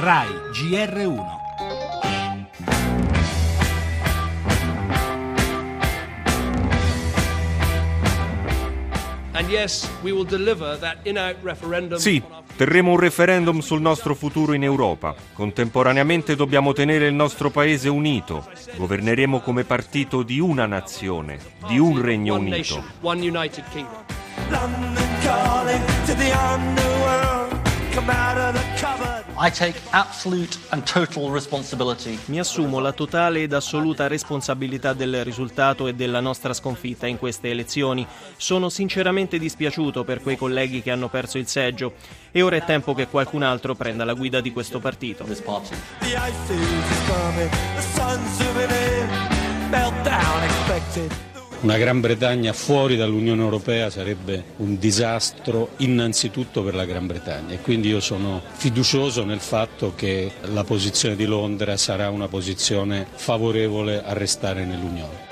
RAI GR1 Sì, terremo un referendum sul nostro futuro in Europa. Contemporaneamente dobbiamo tenere il nostro paese unito. Governeremo come partito di una nazione, di un Regno Unito. Mi assumo la totale ed assoluta responsabilità del risultato e della nostra sconfitta in queste elezioni. Sono sinceramente dispiaciuto per quei colleghi che hanno perso il seggio e ora è tempo che qualcun altro prenda la guida di questo partito. Meltdown expected. Una Gran Bretagna fuori dall'Unione Europea sarebbe un disastro innanzitutto per la Gran Bretagna e quindi io sono fiducioso nel fatto che la posizione di Londra sarà una posizione favorevole a restare nell'Unione.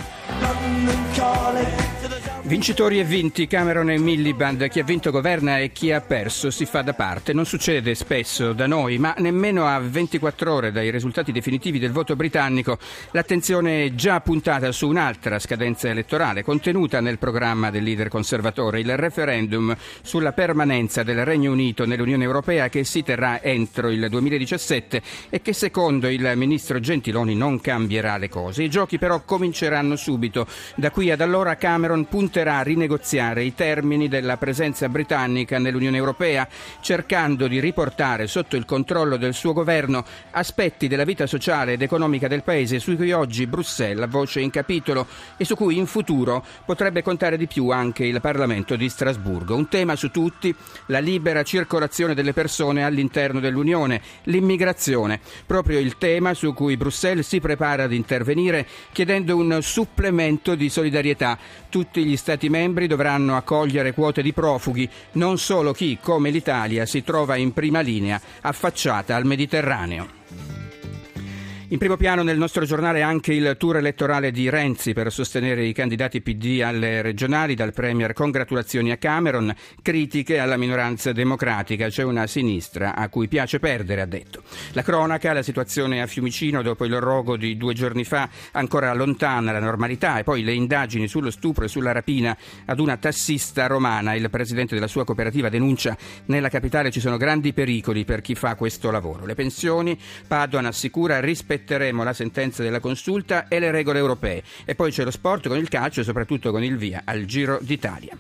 Vincitori e vinti, Cameron e Milliband, chi ha vinto governa e chi ha perso si fa da parte. Non succede spesso da noi, ma nemmeno a 24 ore dai risultati definitivi del voto britannico. L'attenzione è già puntata su un'altra scadenza elettorale contenuta nel programma del leader conservatore, il referendum sulla permanenza del Regno Unito nell'Unione Europea che si terrà entro il 2017 e che secondo il ministro Gentiloni non cambierà le cose. I giochi però cominceranno subito. Da qui ad allora Cameron punterà punterà a rinegoziare i termini della presenza britannica nell'Unione Europea, cercando di riportare sotto il controllo del suo governo aspetti della vita sociale ed economica del Paese su cui oggi Bruxelles ha voce in capitolo e su cui in futuro potrebbe contare di più anche il Parlamento di Strasburgo. Un tema su tutti, la libera circolazione delle persone all'interno dell'Unione, l'immigrazione, proprio il tema su cui Bruxelles si prepara ad intervenire chiedendo un supplemento di solidarietà. Tutti gli Stati membri dovranno accogliere quote di profughi, non solo chi, come l'Italia, si trova in prima linea affacciata al Mediterraneo. In primo piano nel nostro giornale anche il tour elettorale di Renzi per sostenere i candidati PD alle regionali dal Premier congratulazioni a Cameron, critiche alla minoranza democratica, c'è una sinistra a cui piace perdere, ha detto. La cronaca, la situazione a Fiumicino dopo il rogo di due giorni fa, ancora lontana la normalità e poi le indagini sullo stupro e sulla rapina ad una tassista romana. Il presidente della sua cooperativa denuncia nella capitale ci sono grandi pericoli per chi fa questo lavoro. Le pensioni, Padoan assicura rispetto rispetteremo la sentenza della consulta e le regole europee. E poi c'è lo sport con il calcio e soprattutto con il via al Giro d'Italia.